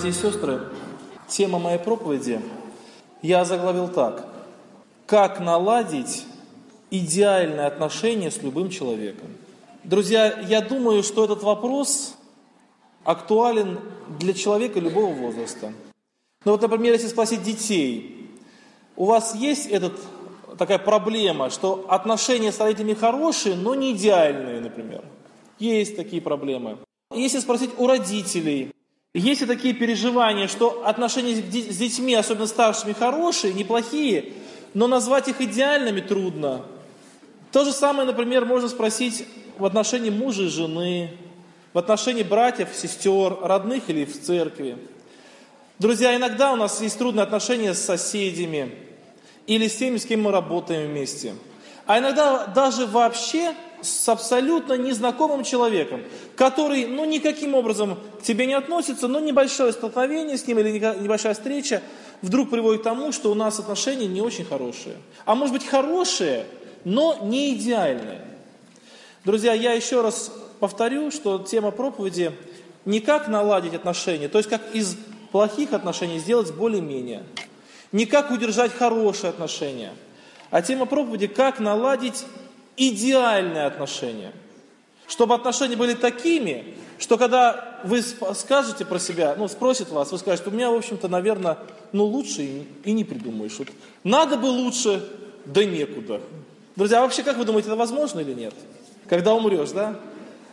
Братья и сестры, тема моей проповеди я заглавил так. Как наладить идеальные отношения с любым человеком? Друзья, я думаю, что этот вопрос актуален для человека любого возраста. Ну вот, например, если спросить детей, у вас есть этот, такая проблема, что отношения с родителями хорошие, но не идеальные, например? Есть такие проблемы. Если спросить у родителей, есть ли такие переживания, что отношения с детьми, особенно старшими, хорошие, неплохие, но назвать их идеальными трудно. То же самое, например, можно спросить в отношении мужа и жены, в отношении братьев, сестер, родных или в церкви. Друзья, иногда у нас есть трудные отношения с соседями или с теми, с кем мы работаем вместе. А иногда даже вообще с абсолютно незнакомым человеком, который, ну, никаким образом к тебе не относится, но небольшое столкновение с ним или небольшая встреча вдруг приводит к тому, что у нас отношения не очень хорошие. А может быть хорошие, но не идеальные. Друзья, я еще раз повторю, что тема проповеди не как наладить отношения, то есть как из плохих отношений сделать более-менее. Не как удержать хорошие отношения, а тема проповеди как наладить идеальные отношения. Чтобы отношения были такими, что когда вы скажете про себя, ну, спросит вас, вы скажете, у меня, в общем-то, наверное, ну, лучше и, не придумаешь. Вот надо бы лучше, да некуда. Друзья, а вообще, как вы думаете, это возможно или нет? Когда умрешь, да?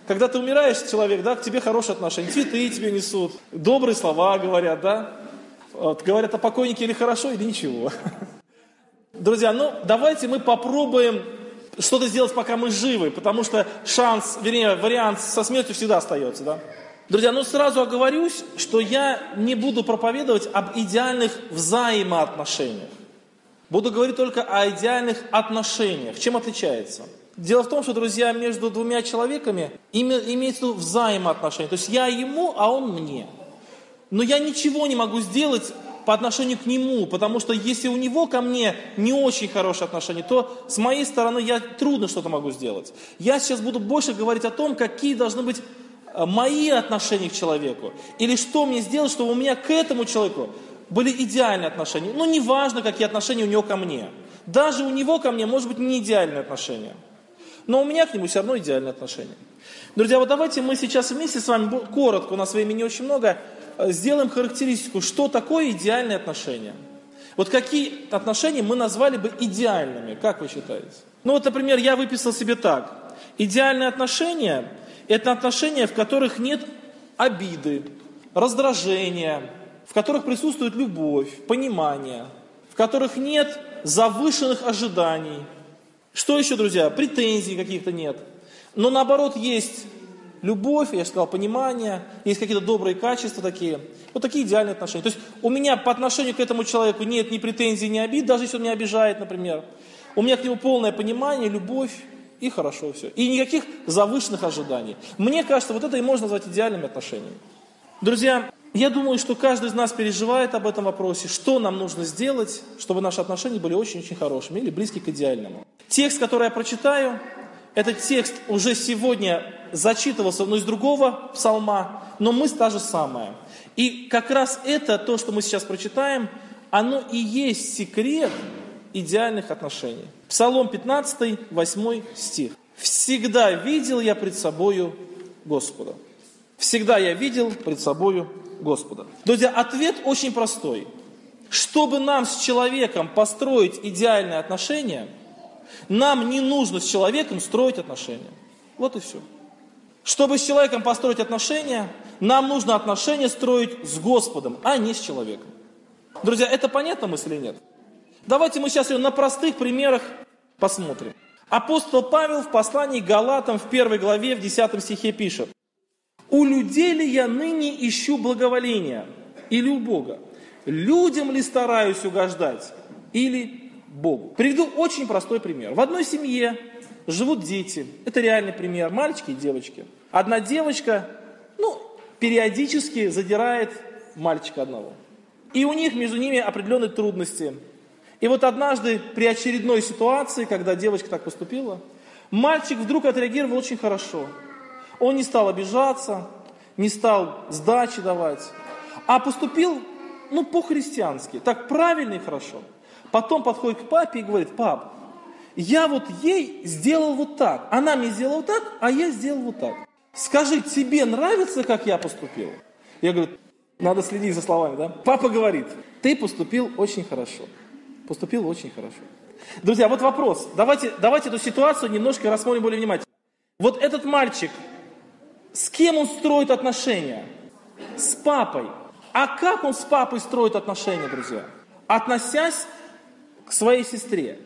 Когда ты умираешь, человек, да, к тебе хорошие отношения, цветы тебе несут, добрые слова говорят, да? Вот, говорят о покойнике или хорошо, или ничего. Друзья, ну давайте мы попробуем что-то сделать, пока мы живы, потому что шанс, вернее, вариант со смертью всегда остается, да? Друзья, ну сразу оговорюсь, что я не буду проповедовать об идеальных взаимоотношениях. Буду говорить только о идеальных отношениях. Чем отличается? Дело в том, что, друзья, между двумя человеками имеется в виду взаимоотношения. То есть я ему, а он мне. Но я ничего не могу сделать по отношению к нему, потому что если у него ко мне не очень хорошие отношения, то с моей стороны я трудно что-то могу сделать. Я сейчас буду больше говорить о том, какие должны быть э, мои отношения к человеку. Или что мне сделать, чтобы у меня к этому человеку были идеальные отношения. Ну, неважно, какие отношения у него ко мне. Даже у него ко мне может быть не идеальные отношения. Но у меня к нему все равно идеальные отношения. Друзья, вот давайте мы сейчас вместе с вами, коротко, у нас времени очень много, сделаем характеристику, что такое идеальные отношения. Вот какие отношения мы назвали бы идеальными, как вы считаете? Ну вот, например, я выписал себе так. Идеальные отношения – это отношения, в которых нет обиды, раздражения, в которых присутствует любовь, понимание, в которых нет завышенных ожиданий. Что еще, друзья? Претензий каких-то нет. Но наоборот есть любовь, я сказал, понимание, есть какие-то добрые качества такие. Вот такие идеальные отношения. То есть у меня по отношению к этому человеку нет ни претензий, ни обид, даже если он меня обижает, например. У меня к нему полное понимание, любовь, и хорошо все. И никаких завышенных ожиданий. Мне кажется, вот это и можно назвать идеальными отношениями. Друзья, я думаю, что каждый из нас переживает об этом вопросе, что нам нужно сделать, чтобы наши отношения были очень-очень хорошими или близки к идеальному. Текст, который я прочитаю, этот текст уже сегодня зачитывался, но из другого псалма, но мысль та же самая. И как раз это, то, что мы сейчас прочитаем, оно и есть секрет идеальных отношений. Псалом 15, 8 стих. «Всегда видел я пред собою Господа». Всегда я видел пред собою Господа. Друзья, ответ очень простой. Чтобы нам с человеком построить идеальные отношения, нам не нужно с человеком строить отношения. Вот и все. Чтобы с человеком построить отношения, нам нужно отношения строить с Господом, а не с человеком. Друзья, это понятна мысль или нет? Давайте мы сейчас ее на простых примерах посмотрим. Апостол Павел в послании к Галатам в первой главе в 10 стихе пишет. «У людей ли я ныне ищу благоволения или у Бога? Людям ли стараюсь угождать или Богу?» Приведу очень простой пример. В одной семье живут дети. Это реальный пример. Мальчики и девочки. Одна девочка, ну, периодически задирает мальчика одного. И у них между ними определенные трудности. И вот однажды при очередной ситуации, когда девочка так поступила, мальчик вдруг отреагировал очень хорошо. Он не стал обижаться, не стал сдачи давать. а поступил, ну, по-христиански, так правильно и хорошо. Потом подходит к папе и говорит, пап, я вот ей сделал вот так, она мне сделала вот так, а я сделал вот так. Скажи, тебе нравится, как я поступил? Я говорю, надо следить за словами, да? Папа говорит, ты поступил очень хорошо. Поступил очень хорошо. Друзья, вот вопрос. Давайте, давайте эту ситуацию немножко рассмотрим более внимательно. Вот этот мальчик, с кем он строит отношения? С папой. А как он с папой строит отношения, друзья? Относясь к своей сестре.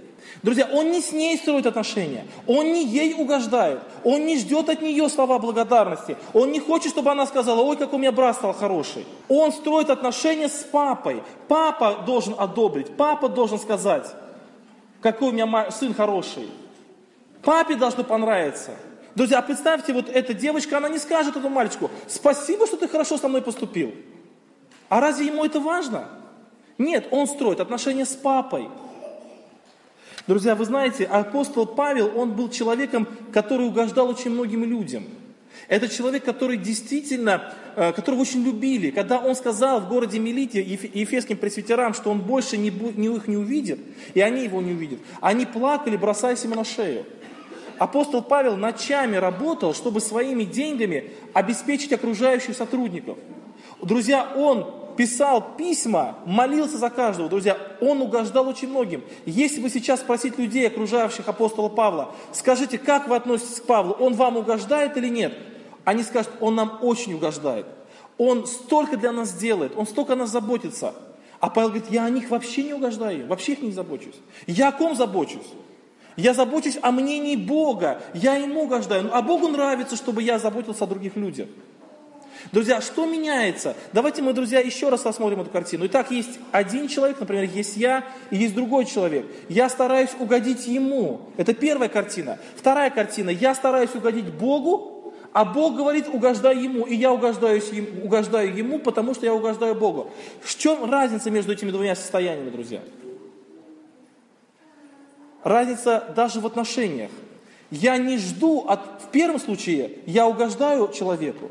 Друзья, он не с ней строит отношения, он не ей угождает, он не ждет от нее слова благодарности, он не хочет, чтобы она сказала, ой, как у меня брат стал хороший. Он строит отношения с папой. Папа должен одобрить, папа должен сказать, какой у меня сын хороший. Папе должно понравиться. Друзья, представьте, вот эта девочка, она не скажет этому мальчику, спасибо, что ты хорошо со мной поступил. А разве ему это важно? Нет, он строит отношения с папой. Друзья, вы знаете, апостол Павел, он был человеком, который угождал очень многим людям. Это человек, который действительно, э, которого очень любили. Когда он сказал в городе Мелите ефесским пресвитерам, что он больше не, не их не увидит, и они его не увидят, они плакали, бросаясь ему на шею. Апостол Павел ночами работал, чтобы своими деньгами обеспечить окружающих сотрудников. Друзья, он писал письма, молился за каждого. Друзья, он угождал очень многим. Если бы сейчас спросить людей, окружающих апостола Павла, скажите, как вы относитесь к Павлу, он вам угождает или нет? Они скажут, он нам очень угождает. Он столько для нас делает, он столько о нас заботится. А Павел говорит, я о них вообще не угождаю, вообще их не забочусь. Я о ком забочусь? Я забочусь о мнении Бога, я ему угождаю. А Богу нравится, чтобы я заботился о других людях. Друзья, что меняется? Давайте мы, друзья, еще раз рассмотрим эту картину. Итак, есть один человек, например, есть я, и есть другой человек. Я стараюсь угодить ему. Это первая картина. Вторая картина. Я стараюсь угодить Богу, а Бог говорит, угождай ему, и я угождаю, угождаю ему, потому что я угождаю Богу. В чем разница между этими двумя состояниями, друзья? Разница даже в отношениях. Я не жду, от, в первом случае я угождаю человеку,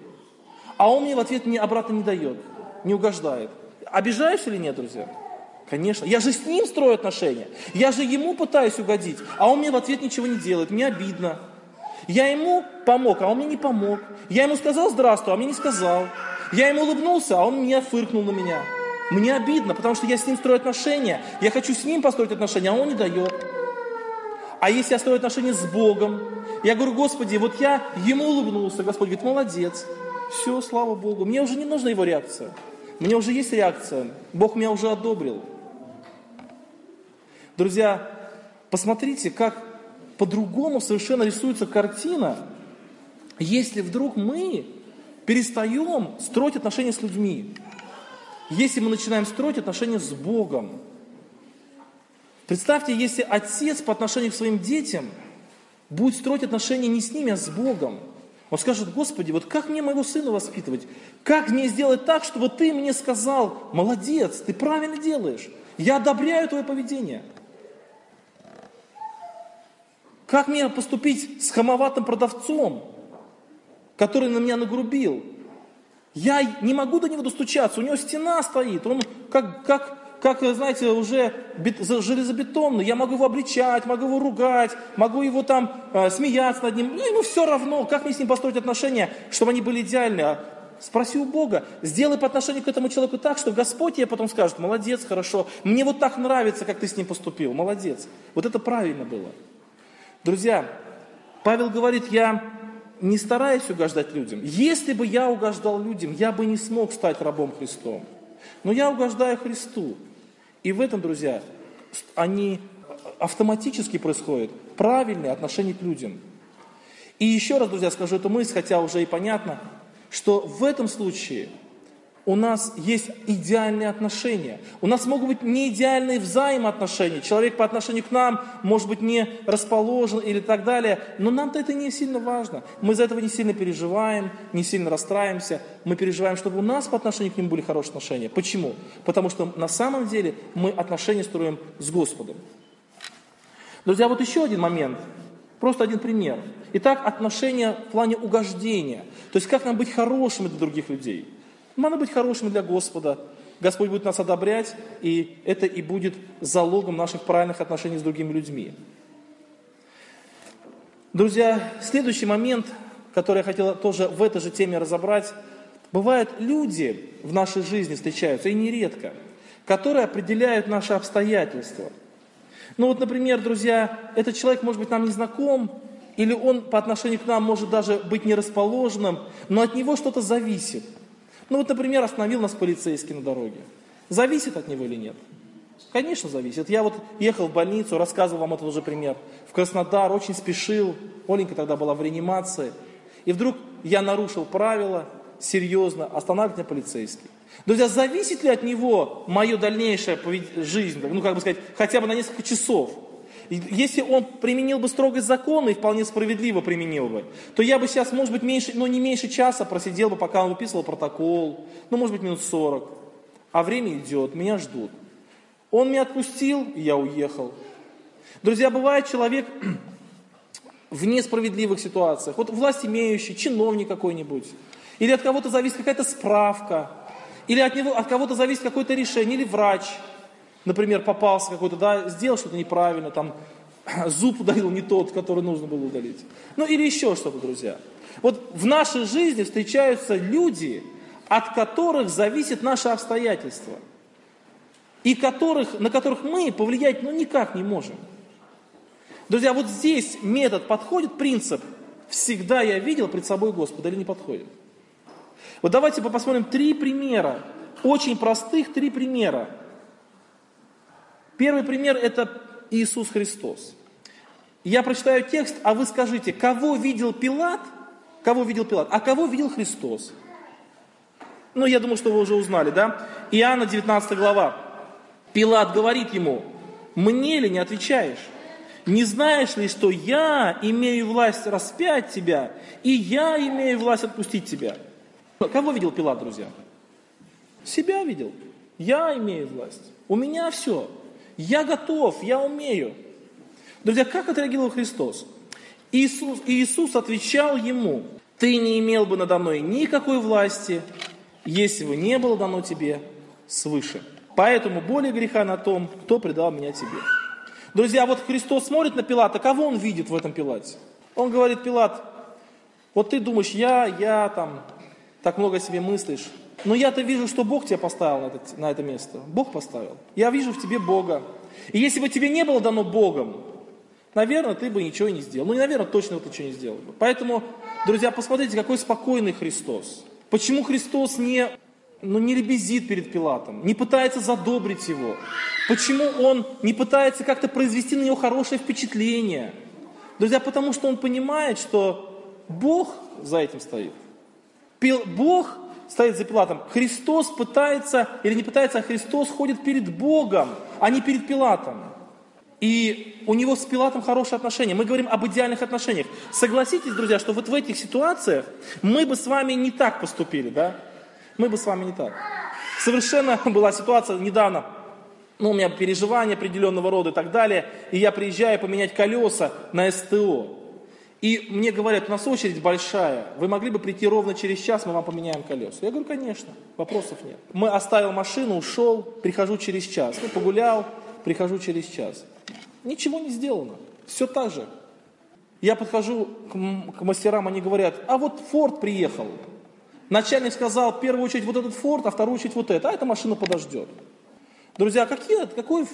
а он мне в ответ мне обратно не дает, не угождает. Обижаюсь или нет, друзья? Конечно. Я же с ним строю отношения. Я же ему пытаюсь угодить, а он мне в ответ ничего не делает. Мне обидно. Я ему помог, а он мне не помог. Я ему сказал здравствуй, а мне не сказал. Я ему улыбнулся, а он меня фыркнул на меня. Мне обидно, потому что я с ним строю отношения. Я хочу с ним построить отношения, а он не дает. А если я строю отношения с Богом, я говорю, Господи, вот я ему улыбнулся, Господь говорит, молодец. Все, слава Богу. Мне уже не нужна его реакция. Мне уже есть реакция. Бог меня уже одобрил. Друзья, посмотрите, как по-другому совершенно рисуется картина, если вдруг мы перестаем строить отношения с людьми. Если мы начинаем строить отношения с Богом. Представьте, если отец по отношению к своим детям будет строить отношения не с ними, а с Богом. Он скажет, Господи, вот как мне моего сына воспитывать? Как мне сделать так, чтобы ты мне сказал, молодец, ты правильно делаешь, я одобряю твое поведение. Как мне поступить с хамоватым продавцом, который на меня нагрубил? Я не могу до него достучаться, у него стена стоит, он как, как как, знаете, уже железобетонный. Я могу его обличать, могу его ругать, могу его там э, смеяться над ним. Ну, ему все равно, как мне с ним построить отношения, чтобы они были идеальны. А спроси у Бога, сделай по отношению к этому человеку так, что Господь тебе потом скажет, молодец, хорошо, мне вот так нравится, как ты с ним поступил, молодец. Вот это правильно было. Друзья, Павел говорит, я не стараюсь угождать людям. Если бы я угождал людям, я бы не смог стать рабом Христом. Но я угождаю Христу. И в этом, друзья, они автоматически происходят правильные отношения к людям. И еще раз, друзья, скажу эту мысль, хотя уже и понятно, что в этом случае у нас есть идеальные отношения. У нас могут быть не идеальные взаимоотношения. Человек по отношению к нам может быть не расположен или так далее. Но нам-то это не сильно важно. Мы из-за этого не сильно переживаем, не сильно расстраиваемся. Мы переживаем, чтобы у нас по отношению к ним были хорошие отношения. Почему? Потому что на самом деле мы отношения строим с Господом. Друзья, вот еще один момент. Просто один пример. Итак, отношения в плане угождения. То есть как нам быть хорошими для других людей – Надо быть хорошими для Господа. Господь будет нас одобрять, и это и будет залогом наших правильных отношений с другими людьми. Друзья, следующий момент, который я хотел тоже в этой же теме разобрать. Бывают люди в нашей жизни встречаются, и нередко, которые определяют наши обстоятельства. Ну вот, например, друзья, этот человек может быть нам не знаком, или он по отношению к нам может даже быть нерасположенным, но от него что-то зависит. Ну вот, например, остановил нас полицейский на дороге. Зависит от него или нет? Конечно, зависит. Я вот ехал в больницу, рассказывал вам этот уже пример. В Краснодар, очень спешил. Оленька тогда была в реанимации. И вдруг я нарушил правила, серьезно, останавливает меня полицейский. Друзья, зависит ли от него мое дальнейшая жизнь, ну, как бы сказать, хотя бы на несколько часов? Если он применил бы строгость закона и вполне справедливо применил бы, то я бы сейчас, может быть, меньше, но не меньше часа просидел бы, пока он выписывал протокол, ну, может быть, минут 40. А время идет, меня ждут. Он меня отпустил, и я уехал. Друзья, бывает человек в несправедливых ситуациях, вот власть имеющий, чиновник какой-нибудь, или от кого-то зависит какая-то справка, или от, него, от кого-то зависит какое-то решение, или врач – например, попался какой-то, да, сделал что-то неправильно, там, зуб удалил не тот, который нужно было удалить. Ну, или еще что-то, друзья. Вот в нашей жизни встречаются люди, от которых зависит наше обстоятельство. И которых, на которых мы повлиять ну, никак не можем. Друзья, вот здесь метод подходит, принцип «всегда я видел пред собой Господа» или не подходит? Вот давайте посмотрим три примера, очень простых три примера, Первый пример – это Иисус Христос. Я прочитаю текст, а вы скажите, кого видел Пилат, кого видел Пилат, а кого видел Христос? Ну, я думаю, что вы уже узнали, да? Иоанна 19 глава. Пилат говорит ему, мне ли не отвечаешь? Не знаешь ли, что я имею власть распять тебя, и я имею власть отпустить тебя? Кого видел Пилат, друзья? Себя видел. Я имею власть. У меня все. Я готов, я умею. Друзья, как отреагировал Христос? Иисус, Иисус отвечал ему, ты не имел бы надо мной никакой власти, если бы не было дано тебе свыше. Поэтому более греха на том, кто предал меня тебе. Друзья, вот Христос смотрит на Пилата, кого он видит в этом Пилате? Он говорит, Пилат, вот ты думаешь, я, я там, так много себе мыслишь, но я-то вижу, что Бог тебя поставил на это, на это место. Бог поставил. Я вижу в тебе Бога. И если бы тебе не было дано Богом, наверное, ты бы ничего не сделал. Ну, и, наверное, точно ты ничего не сделал бы. Поэтому, друзья, посмотрите, какой спокойный Христос. Почему Христос не, ну, не лебезит перед Пилатом, не пытается задобрить его? Почему он не пытается как-то произвести на него хорошее впечатление? Друзья, потому что он понимает, что Бог за этим стоит. Бог стоит за Пилатом. Христос пытается, или не пытается, а Христос ходит перед Богом, а не перед Пилатом. И у него с Пилатом хорошие отношения. Мы говорим об идеальных отношениях. Согласитесь, друзья, что вот в этих ситуациях мы бы с вами не так поступили, да? Мы бы с вами не так. Совершенно была ситуация недавно, ну, у меня переживания определенного рода и так далее, и я приезжаю поменять колеса на СТО. И мне говорят, у нас очередь большая, вы могли бы прийти ровно через час, мы вам поменяем колеса. Я говорю, конечно, вопросов нет. Мы оставил машину, ушел, прихожу через час. Ну, погулял, прихожу через час. Ничего не сделано, все так же. Я подхожу к, к мастерам, они говорят, а вот Форд приехал. Начальник сказал, в первую очередь вот этот Форд, а вторую очередь вот это, а эта машина подождет. Друзья, какие, какой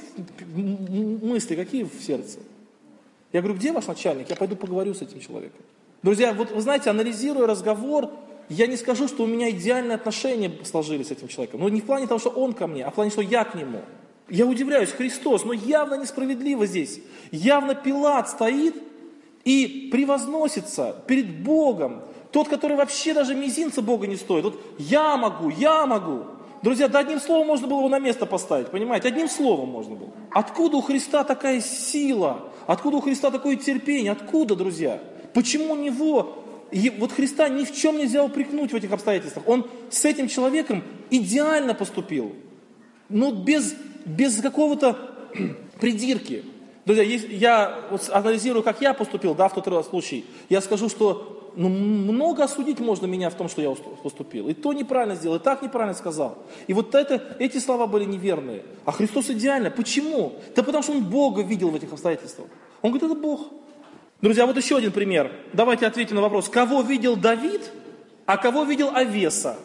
мысли, какие в сердце? Я говорю, где ваш начальник? Я пойду поговорю с этим человеком. Друзья, вот вы знаете, анализируя разговор, я не скажу, что у меня идеальные отношения сложились с этим человеком. Но не в плане того, что он ко мне, а в плане, что я к нему. Я удивляюсь, Христос, но явно несправедливо здесь. Явно Пилат стоит и превозносится перед Богом. Тот, который вообще даже мизинца Бога не стоит. Вот я могу, я могу. Друзья, да одним словом можно было его на место поставить, понимаете? Одним словом можно было. Откуда у Христа такая сила? Откуда у Христа такое терпение? Откуда, друзья? Почему у него и вот Христа ни в чем нельзя упрекнуть в этих обстоятельствах. Он с этим человеком идеально поступил. Но без, без какого-то придирки. Друзья, я вот анализирую, как я поступил да, в тот раз случай. Я скажу, что ну, много осудить можно меня в том, что я поступил. И то неправильно сделал, и так неправильно сказал. И вот это, эти слова были неверные. А Христос идеально. Почему? Да потому что Он Бога видел в этих обстоятельствах. Он говорит, это Бог. Друзья, вот еще один пример. Давайте ответим на вопрос. Кого видел Давид, а кого видел Авеса?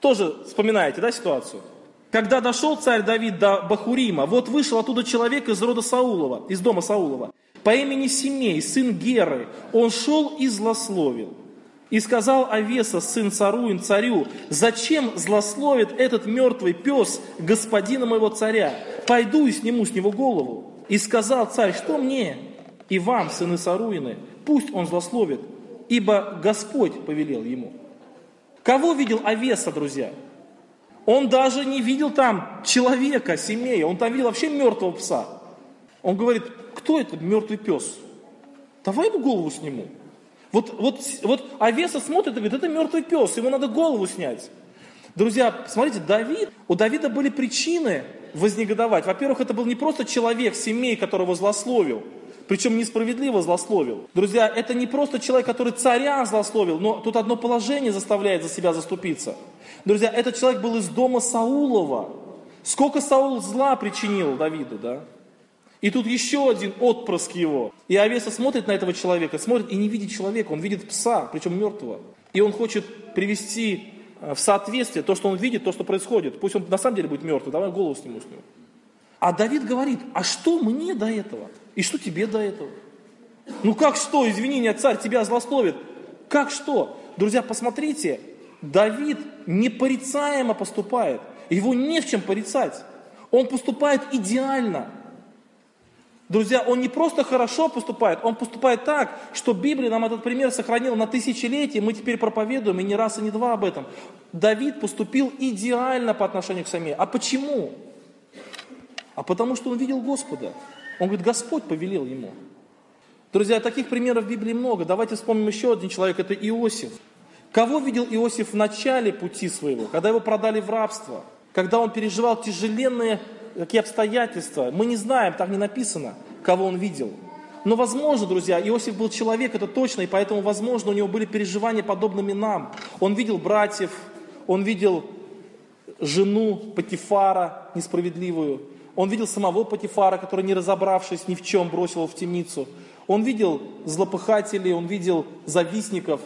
Тоже вспоминаете, да, ситуацию? Когда дошел царь Давид до Бахурима, вот вышел оттуда человек из рода Саулова, из дома Саулова, по имени Семей, сын Геры. Он шел и злословил. И сказал Авеса, сын Царуин, царю, зачем злословит этот мертвый пес господина моего царя? Пойду и сниму с него голову. И сказал царь, что мне и вам, сыны Саруины, пусть он злословит, ибо Господь повелел ему. Кого видел Авеса, друзья? Он даже не видел там человека, семей, он там видел вообще мертвого пса. Он говорит, кто это мертвый пес? Давай ему голову сниму. Вот, вот, вот Авеса смотрит и говорит, это мертвый пес, ему надо голову снять. Друзья, смотрите, Давид, у Давида были причины вознегодовать. Во-первых, это был не просто человек, семей, которого злословил, причем несправедливо злословил. Друзья, это не просто человек, который царя злословил, но тут одно положение заставляет за себя заступиться. Друзья, этот человек был из дома Саулова. Сколько Саул зла причинил Давиду, да? И тут еще один отпрыск его. И Авеса смотрит на этого человека, смотрит и не видит человека, он видит пса, причем мертвого. И он хочет привести э, в соответствие то, что он видит, то, что происходит. Пусть он на самом деле будет мертвый, давай голову сниму с него. А Давид говорит, а что мне до этого? И что тебе до этого? Ну как что, извини меня, царь, тебя злословит. Как что? Друзья, посмотрите, Давид непорицаемо поступает. Его не в чем порицать. Он поступает идеально. Друзья, он не просто хорошо поступает, он поступает так, что Библия нам этот пример сохранила на тысячелетия, мы теперь проповедуем, и не раз, и не два об этом. Давид поступил идеально по отношению к Саме. А почему? А потому что он видел Господа. Он говорит, Господь повелел ему. Друзья, таких примеров в Библии много. Давайте вспомним еще один человек, это Иосиф. Кого видел Иосиф в начале пути своего, когда его продали в рабство, когда он переживал тяжеленные какие обстоятельства. Мы не знаем, так не написано, кого он видел. Но возможно, друзья, Иосиф был человек, это точно, и поэтому, возможно, у него были переживания подобными нам. Он видел братьев, он видел жену Патифара несправедливую, он видел самого Патифара, который, не разобравшись ни в чем, бросил его в темницу. Он видел злопыхателей, он видел завистников.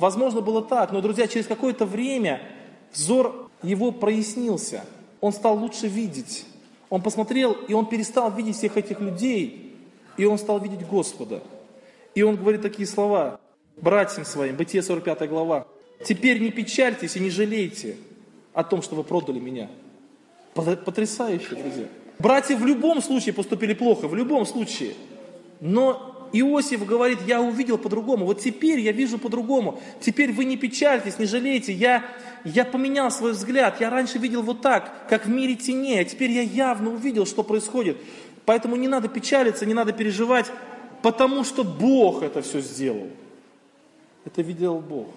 Возможно, было так, но, друзья, через какое-то время взор его прояснился. Он стал лучше видеть. Он посмотрел, и он перестал видеть всех этих людей, и он стал видеть Господа. И он говорит такие слова братьям своим, Бытие 45 глава. «Теперь не печальтесь и не жалейте о том, что вы продали меня». Потрясающе, друзья. Братья в любом случае поступили плохо, в любом случае. Но Иосиф говорит, я увидел по-другому, вот теперь я вижу по-другому, теперь вы не печальтесь, не жалейте, я, я поменял свой взгляд, я раньше видел вот так, как в мире теней, а теперь я явно увидел, что происходит. Поэтому не надо печалиться, не надо переживать, потому что Бог это все сделал. Это видел Бог.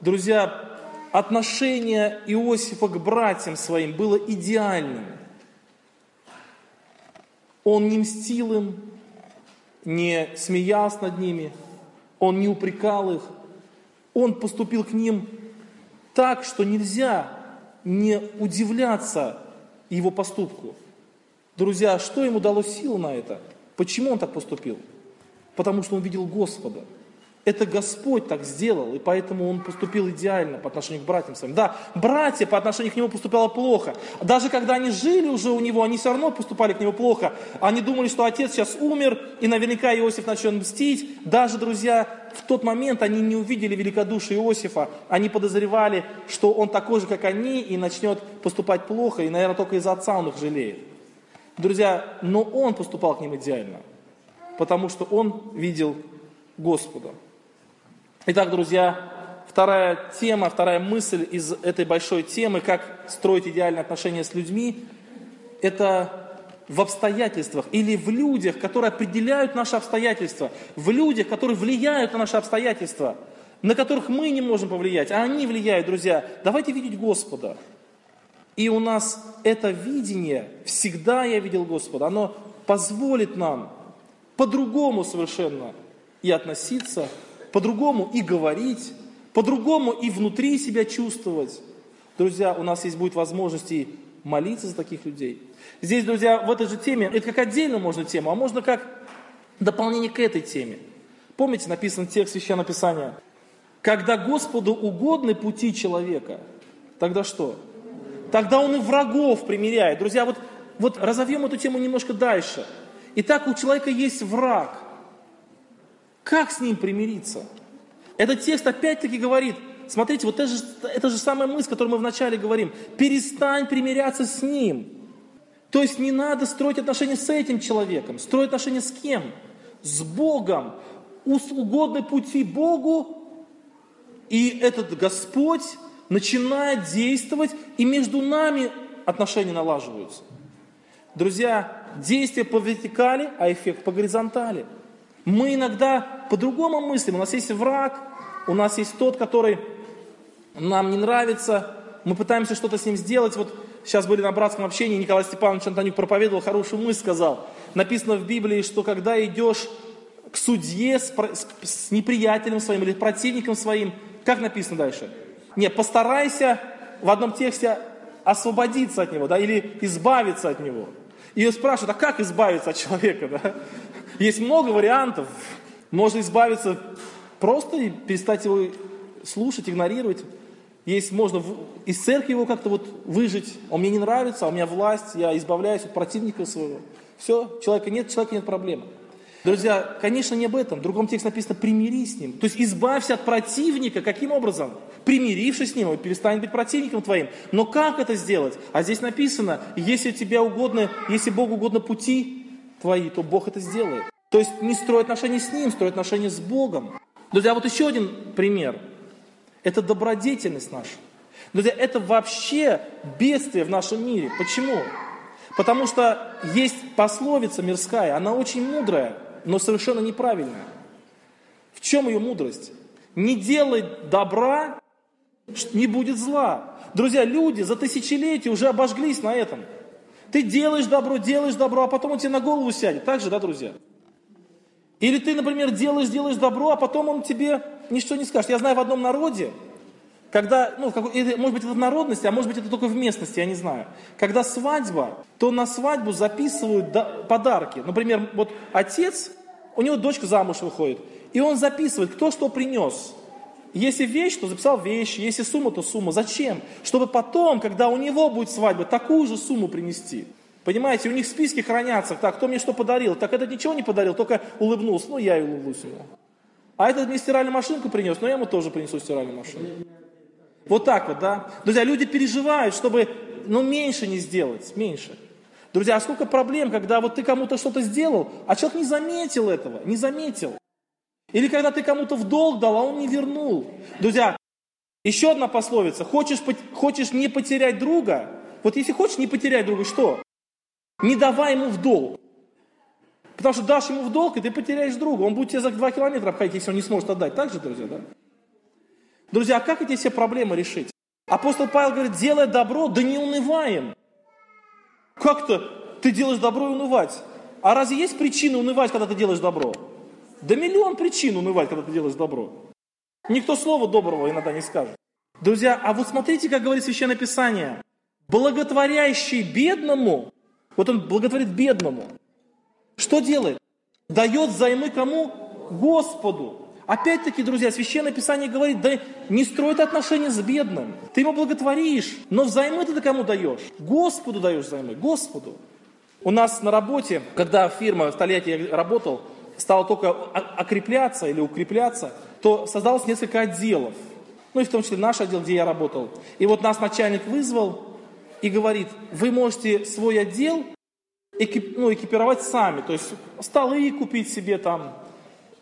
Друзья, отношение Иосифа к братьям своим было идеальным. Он не мстил им, не смеялся над ними, он не упрекал их, он поступил к ним так, что нельзя не удивляться его поступку. Друзья, что ему дало силу на это? Почему он так поступил? Потому что он видел Господа – это Господь так сделал, и поэтому он поступил идеально по отношению к братьям своим. Да, братья по отношению к нему поступали плохо. Даже когда они жили уже у него, они все равно поступали к нему плохо. Они думали, что отец сейчас умер, и наверняка Иосиф начнет мстить. Даже, друзья, в тот момент они не увидели великодушие Иосифа. Они подозревали, что он такой же, как они, и начнет поступать плохо, и, наверное, только из-за отца он их жалеет. Друзья, но он поступал к ним идеально, потому что он видел Господа. Итак, друзья, вторая тема, вторая мысль из этой большой темы, как строить идеальные отношения с людьми, это в обстоятельствах или в людях, которые определяют наши обстоятельства, в людях, которые влияют на наши обстоятельства, на которых мы не можем повлиять, а они влияют, друзья. Давайте видеть Господа. И у нас это видение, всегда я видел Господа, оно позволит нам по-другому совершенно и относиться по-другому и говорить, по-другому и внутри себя чувствовать. Друзья, у нас есть будет возможность и молиться за таких людей. Здесь, друзья, в этой же теме, это как отдельно можно тему, а можно как дополнение к этой теме. Помните, написан текст Священного Писания? Когда Господу угодны пути человека, тогда что? Тогда он и врагов примиряет. Друзья, вот, вот разовьем эту тему немножко дальше. Итак, у человека есть враг. Как с ним примириться? Этот текст опять-таки говорит, смотрите, вот это же, это же самая мысль, которую мы вначале говорим. Перестань примиряться с ним. То есть не надо строить отношения с этим человеком. Строить отношения с кем? С Богом. Угодны пути Богу, и этот Господь начинает действовать, и между нами отношения налаживаются. Друзья, действие по вертикали, а эффект по горизонтали. Мы иногда по-другому мыслим. У нас есть враг, у нас есть тот, который нам не нравится, мы пытаемся что-то с ним сделать. Вот сейчас были на братском общении, Николай Степанович Антонюк проповедовал, хорошую мысль сказал. Написано в Библии, что когда идешь к судье с, с неприятелем своим или противником своим, как написано дальше? Не, постарайся в одном тексте освободиться от него, да, или избавиться от него. И спрашивают, а как избавиться от человека, да? Есть много вариантов. Можно избавиться просто и перестать его слушать, игнорировать. Есть, можно из церкви его как-то вот выжить. Он мне не нравится, а у меня власть, я избавляюсь от противника своего. Все, человека нет, человека нет проблемы. Друзья, конечно, не об этом. В другом тексте написано «примирись с ним». То есть избавься от противника. Каким образом? Примирившись с ним, он перестанет быть противником твоим. Но как это сделать? А здесь написано, если тебе угодно, если Богу угодно пути твои, то Бог это сделает. То есть не строй отношения с Ним, строй отношения с Богом. Друзья, вот еще один пример. Это добродетельность наша. Друзья, это вообще бедствие в нашем мире. Почему? Потому что есть пословица мирская, она очень мудрая но совершенно неправильная. В чем ее мудрость? Не делай добра, не будет зла. Друзья, люди за тысячелетия уже обожглись на этом. Ты делаешь добро, делаешь добро, а потом он тебе на голову сядет. Так же, да, друзья? Или ты, например, делаешь, делаешь добро, а потом он тебе ничего не скажет. Я знаю в одном народе, когда, ну, может быть, это в народности, а может быть, это только в местности, я не знаю. Когда свадьба, то на свадьбу записывают подарки. Например, вот отец, у него дочка замуж выходит, и он записывает, кто что принес. Если вещь, то записал вещь, если сумма, то сумма. Зачем? Чтобы потом, когда у него будет свадьба, такую же сумму принести. Понимаете, у них списки хранятся. Так, кто мне что подарил? Так этот ничего не подарил, только улыбнулся. Ну, я и улыбнусь ему. А этот мне стиральную машинку принес, но я ему тоже принесу стиральную машинку. Вот так вот, да? Друзья, люди переживают, чтобы, ну, меньше не сделать, меньше. Друзья, а сколько проблем, когда вот ты кому-то что-то сделал, а человек не заметил этого, не заметил. Или когда ты кому-то в долг дал, а он не вернул. Друзья, еще одна пословица. Хочешь, хочешь не потерять друга? Вот если хочешь не потерять друга, что? Не давай ему в долг. Потому что дашь ему в долг, и ты потеряешь друга. Он будет тебе за два километра обходить, если он не сможет отдать. Так же, друзья, да? Друзья, а как эти все проблемы решить? Апостол Павел говорит, делай добро, да не унываем. Как-то ты делаешь добро и унывать. А разве есть причина унывать, когда ты делаешь добро? Да миллион причин унывать, когда ты делаешь добро. Никто слова доброго иногда не скажет. Друзья, а вот смотрите, как говорит Священное Писание. Благотворящий бедному, вот он благотворит бедному. Что делает? Дает займы кому? Господу. Опять-таки, друзья, Священное Писание говорит, да не строй отношения с бедным. Ты ему благотворишь, но взаймы ты кому даешь? Господу даешь взаймы, Господу. У нас на работе, когда фирма, в Тольятти я работал, стала только окрепляться или укрепляться, то создалось несколько отделов. Ну и в том числе наш отдел, где я работал. И вот нас начальник вызвал и говорит, вы можете свой отдел экип, ну, экипировать сами. То есть столы купить себе там,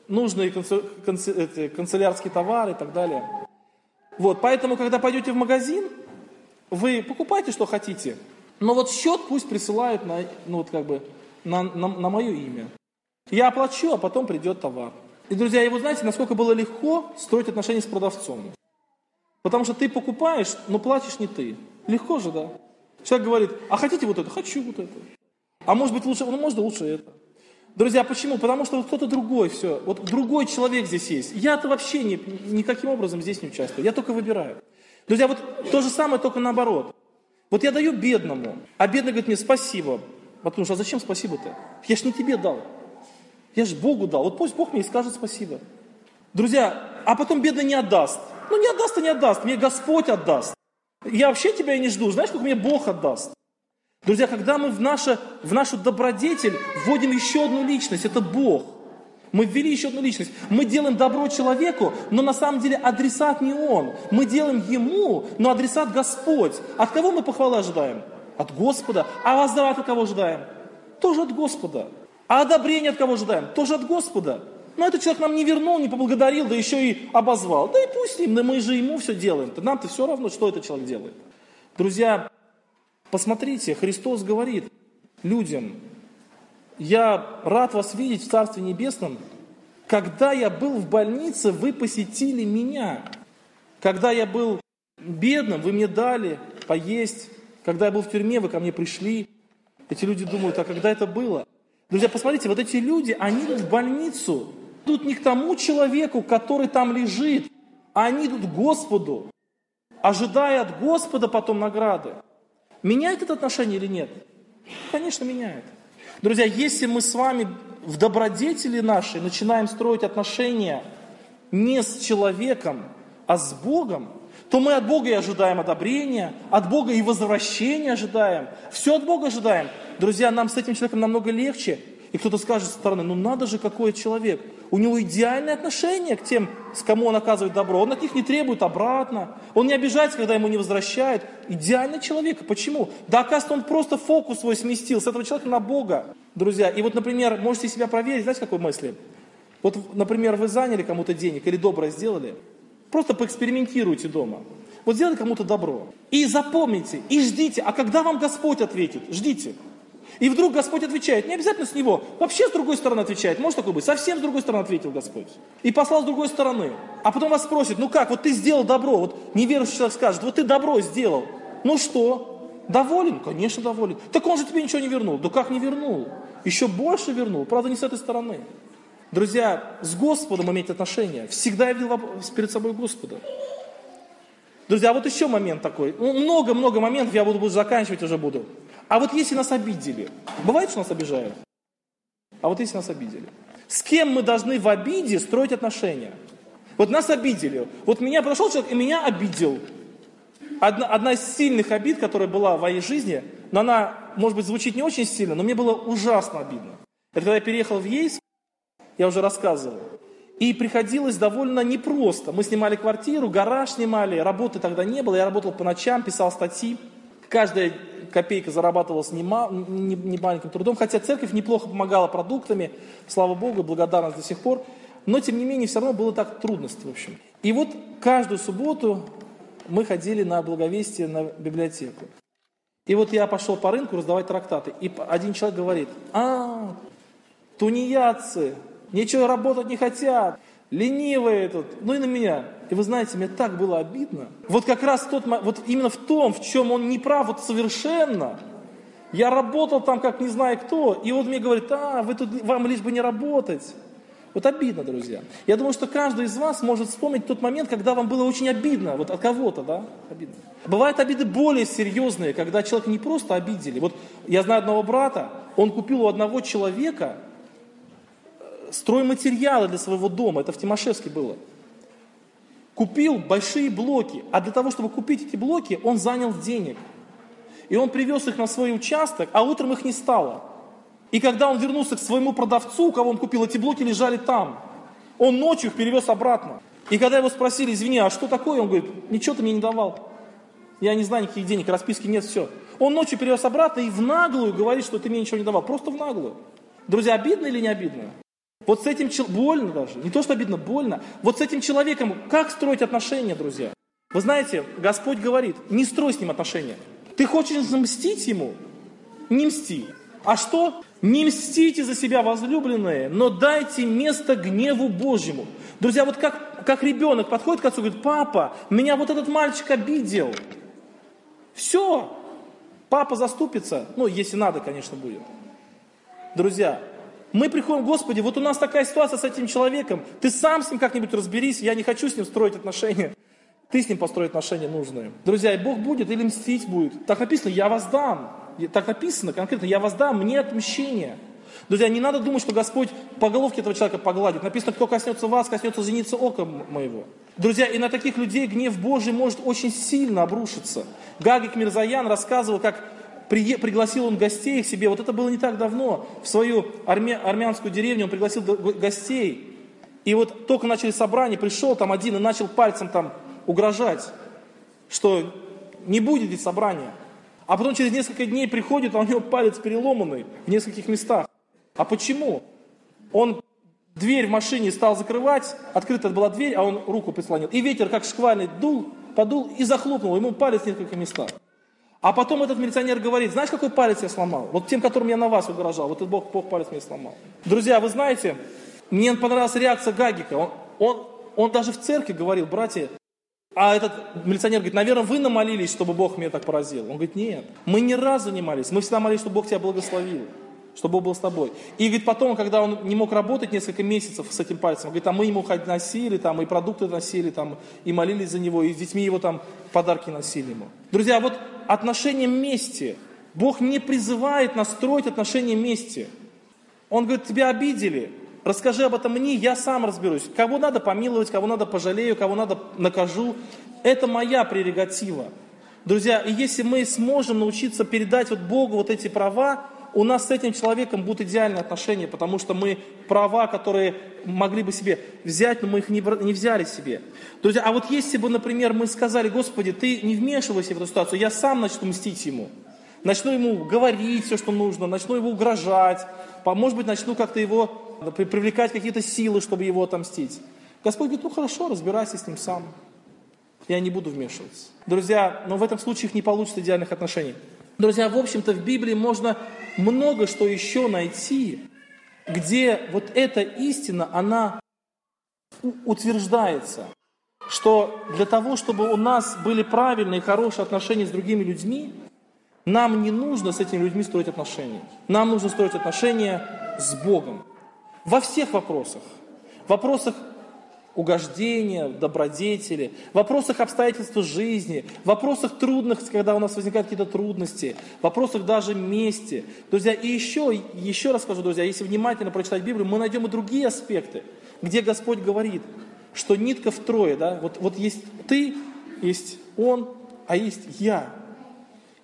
нужные канцелярские товары и так далее. Вот, поэтому, когда пойдете в магазин, вы покупайте, что хотите, но вот счет пусть присылают на, ну, вот как бы, на, на, на мое имя. Я оплачу, а потом придет товар. И, друзья, и вы знаете, насколько было легко строить отношения с продавцом. Потому что ты покупаешь, но платишь не ты. Легко же, да? Человек говорит, а хотите вот это? Хочу вот это. А может быть лучше, ну может лучше это. Друзья, почему? Потому что вот кто-то другой, все. Вот другой человек здесь есть. Я-то вообще ни, никаким образом здесь не участвую. Я только выбираю. Друзья, вот то же самое, только наоборот. Вот я даю бедному, а бедный говорит мне спасибо. Потому что, а зачем спасибо-то? Я ж не тебе дал. Я же Богу дал. Вот пусть Бог мне и скажет спасибо. Друзья, а потом бедный не отдаст. Ну не отдаст и не отдаст. Мне Господь отдаст. Я вообще тебя и не жду. Знаешь, как мне Бог отдаст? Друзья, когда мы в, наше, в нашу добродетель вводим еще одну личность, это Бог. Мы ввели еще одну личность. Мы делаем добро человеку, но на самом деле адресат не он. Мы делаем ему, но адресат Господь. От кого мы похвалы ожидаем? От Господа. А возврат от кого ожидаем? Тоже от Господа. А одобрение от кого ожидаем? Тоже от Господа. Но этот человек нам не вернул, не поблагодарил, да еще и обозвал. Да и пусть им, да мы же ему все делаем. Нам-то все равно, что этот человек делает. Друзья, Посмотрите, Христос говорит людям, я рад вас видеть в Царстве Небесном. Когда я был в больнице, вы посетили меня. Когда я был бедным, вы мне дали поесть. Когда я был в тюрьме, вы ко мне пришли. Эти люди думают, а когда это было? Друзья, посмотрите, вот эти люди, они идут в больницу. Идут не к тому человеку, который там лежит, а они идут к Господу, ожидая от Господа потом награды. Меняет это отношение или нет? Конечно, меняет. Друзья, если мы с вами в добродетели нашей начинаем строить отношения не с человеком, а с Богом, то мы от Бога и ожидаем одобрения, от Бога и возвращения ожидаем. Все от Бога ожидаем. Друзья, нам с этим человеком намного легче. И кто-то скажет со стороны, ну надо же, какой человек у него идеальное отношение к тем, с кому он оказывает добро. Он от них не требует обратно. Он не обижается, когда ему не возвращают. Идеальный человек. Почему? Да, оказывается, он просто фокус свой сместил с этого человека на Бога. Друзья, и вот, например, можете себя проверить, знаете, какой мысли? Вот, например, вы заняли кому-то денег или доброе сделали, просто поэкспериментируйте дома. Вот сделали кому-то добро. И запомните, и ждите. А когда вам Господь ответит? Ждите. И вдруг Господь отвечает, не обязательно с него, вообще с другой стороны отвечает. Может такое быть? Совсем с другой стороны ответил Господь. И послал с другой стороны. А потом вас спросит, ну как, вот ты сделал добро, вот неверующий человек скажет, вот ты добро сделал. Ну что? Доволен? Конечно, доволен. Так он же тебе ничего не вернул. Да как не вернул? Еще больше вернул, правда не с этой стороны. Друзья, с Господом иметь отношения. Всегда я видел перед собой Господа. Друзья, вот еще момент такой. Ну, много-много моментов, я буду, буду заканчивать уже буду. А вот если нас обидели, бывает, что нас обижают? А вот если нас обидели, с кем мы должны в обиде строить отношения? Вот нас обидели. Вот меня подошел человек и меня обидел. Одна, одна из сильных обид, которая была в моей жизни, но она, может быть, звучит не очень сильно, но мне было ужасно обидно. Это когда я переехал в Ейск, я уже рассказывал. И приходилось довольно непросто. Мы снимали квартиру, гараж снимали, работы тогда не было. Я работал по ночам, писал статьи. Каждая копейка зарабатывалась не, не, не маленьким трудом, хотя церковь неплохо помогала продуктами, слава Богу, благодарность до сих пор, но тем не менее все равно было так трудности, в общем. И вот каждую субботу мы ходили на благовестие на библиотеку. И вот я пошел по рынку раздавать трактаты, и один человек говорит, а, тунеядцы, ничего работать не хотят, ленивые тут, ну и на меня. И вы знаете, мне так было обидно. Вот как раз тот, вот именно в том, в чем он не прав, вот совершенно. Я работал там как не знаю кто, и вот мне говорит, а, вы тут, вам лишь бы не работать. Вот обидно, друзья. Я думаю, что каждый из вас может вспомнить тот момент, когда вам было очень обидно, вот от кого-то, да, обидно. Бывают обиды более серьезные, когда человека не просто обидели. Вот я знаю одного брата, он купил у одного человека стройматериалы для своего дома, это в Тимошевске было. Купил большие блоки, а для того, чтобы купить эти блоки, он занял денег. И он привез их на свой участок, а утром их не стало. И когда он вернулся к своему продавцу, у кого он купил, эти блоки лежали там. Он ночью их перевез обратно. И когда его спросили, извини, а что такое? Он говорит, ничего ты мне не давал. Я не знаю никаких денег, расписки нет, все. Он ночью перевез обратно и в наглую говорит, что ты мне ничего не давал. Просто в наглую. Друзья, обидно или не обидно? Вот с этим больно даже, не то что обидно, больно. Вот с этим человеком как строить отношения, друзья? Вы знаете, Господь говорит, не строй с ним отношения. Ты хочешь мстить ему? Не мсти. А что? Не мстите за себя, возлюбленные, но дайте место гневу Божьему. Друзья, вот как, как ребенок подходит к отцу и говорит, папа, меня вот этот мальчик обидел. Все, папа заступится, ну, если надо, конечно, будет. Друзья, Мы приходим, Господи, вот у нас такая ситуация с этим человеком, ты сам с ним как-нибудь разберись, я не хочу с ним строить отношения. Ты с ним построить отношения нужные. Друзья, и Бог будет или мстить будет. Так написано, я воздам. Так написано конкретно, я воздам, мне отмщение. Друзья, не надо думать, что Господь по головке этого человека погладит. Написано, кто коснется вас, коснется зеницы ока моего. Друзья, и на таких людей гнев Божий может очень сильно обрушиться. Гагик Мирзаян рассказывал, как при, пригласил он гостей к себе. Вот это было не так давно. В свою армя, армянскую деревню он пригласил гостей. И вот только начали собрание, пришел там один и начал пальцем там угрожать, что не будет здесь собрания. А потом через несколько дней приходит, а у него палец переломанный в нескольких местах. А почему? Он дверь в машине стал закрывать, открыта была дверь, а он руку прислонил. И ветер, как шквальный, дул, подул и захлопнул. Ему палец в нескольких местах. А потом этот милиционер говорит, знаешь, какой палец я сломал? Вот тем, которым я на вас угрожал, вот этот Бог, Бог палец мне сломал. Друзья, вы знаете, мне понравилась реакция Гагика. Он, он, он даже в церкви говорил, братья, а этот милиционер говорит, наверное, вы намолились, чтобы Бог меня так поразил. Он говорит, нет, мы ни разу не молились, мы всегда молились, чтобы Бог тебя благословил, чтобы Бог был с тобой. И говорит, потом, когда он не мог работать несколько месяцев с этим пальцем, говорит, а мы ему хоть носили, там, и продукты носили, там, и молились за него, и с детьми его там подарки носили ему. Друзья, вот отношения вместе. Бог не призывает нас строить отношения вместе. Он говорит, тебя обидели, расскажи об этом мне, я сам разберусь. Кого надо помиловать, кого надо пожалею, кого надо накажу. Это моя прерогатива. Друзья, и если мы сможем научиться передать вот Богу вот эти права, у нас с этим человеком будут идеальные отношения, потому что мы права, которые могли бы себе взять, но мы их не, не взяли себе. Друзья, а вот если бы, например, мы сказали, Господи, ты не вмешивайся в эту ситуацию, я сам начну мстить ему, начну ему говорить все, что нужно, начну его угрожать, может быть, начну как-то его привлекать какие-то силы, чтобы его отомстить. Господь говорит, ну хорошо, разбирайся с ним сам. Я не буду вмешиваться. Друзья, но в этом случае их не получится идеальных отношений. Друзья, в общем-то, в Библии можно много что еще найти, где вот эта истина, она утверждается, что для того, чтобы у нас были правильные, хорошие отношения с другими людьми, нам не нужно с этими людьми строить отношения. Нам нужно строить отношения с Богом. Во всех вопросах. В вопросах угождения, добродетели, в вопросах обстоятельств жизни, в вопросах трудных, когда у нас возникают какие-то трудности, в вопросах даже мести. Друзья, и еще, еще раз скажу, друзья, если внимательно прочитать Библию, мы найдем и другие аспекты, где Господь говорит, что нитка втрое, да, вот, вот есть ты, есть Он, а есть я.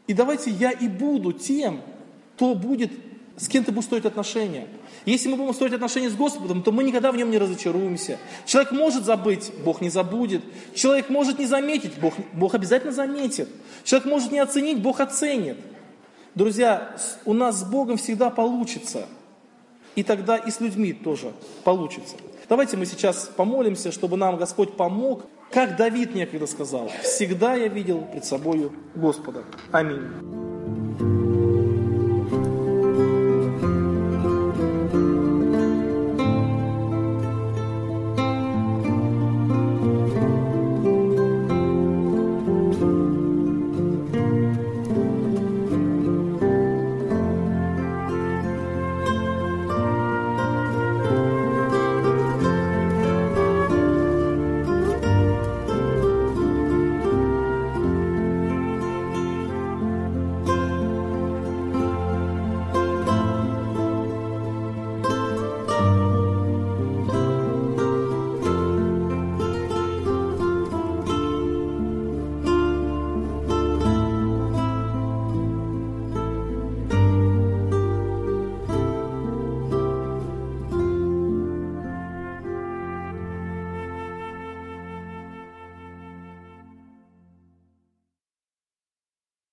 И давайте я и буду тем, кто будет, с кем ты будешь строить отношения. Если мы будем строить отношения с Господом, то мы никогда в нем не разочаруемся. Человек может забыть, Бог не забудет. Человек может не заметить, Бог, Бог обязательно заметит. Человек может не оценить, Бог оценит. Друзья, у нас с Богом всегда получится. И тогда и с людьми тоже получится. Давайте мы сейчас помолимся, чтобы нам Господь помог, как Давид некогда сказал, «Всегда я видел пред собою Господа». Аминь.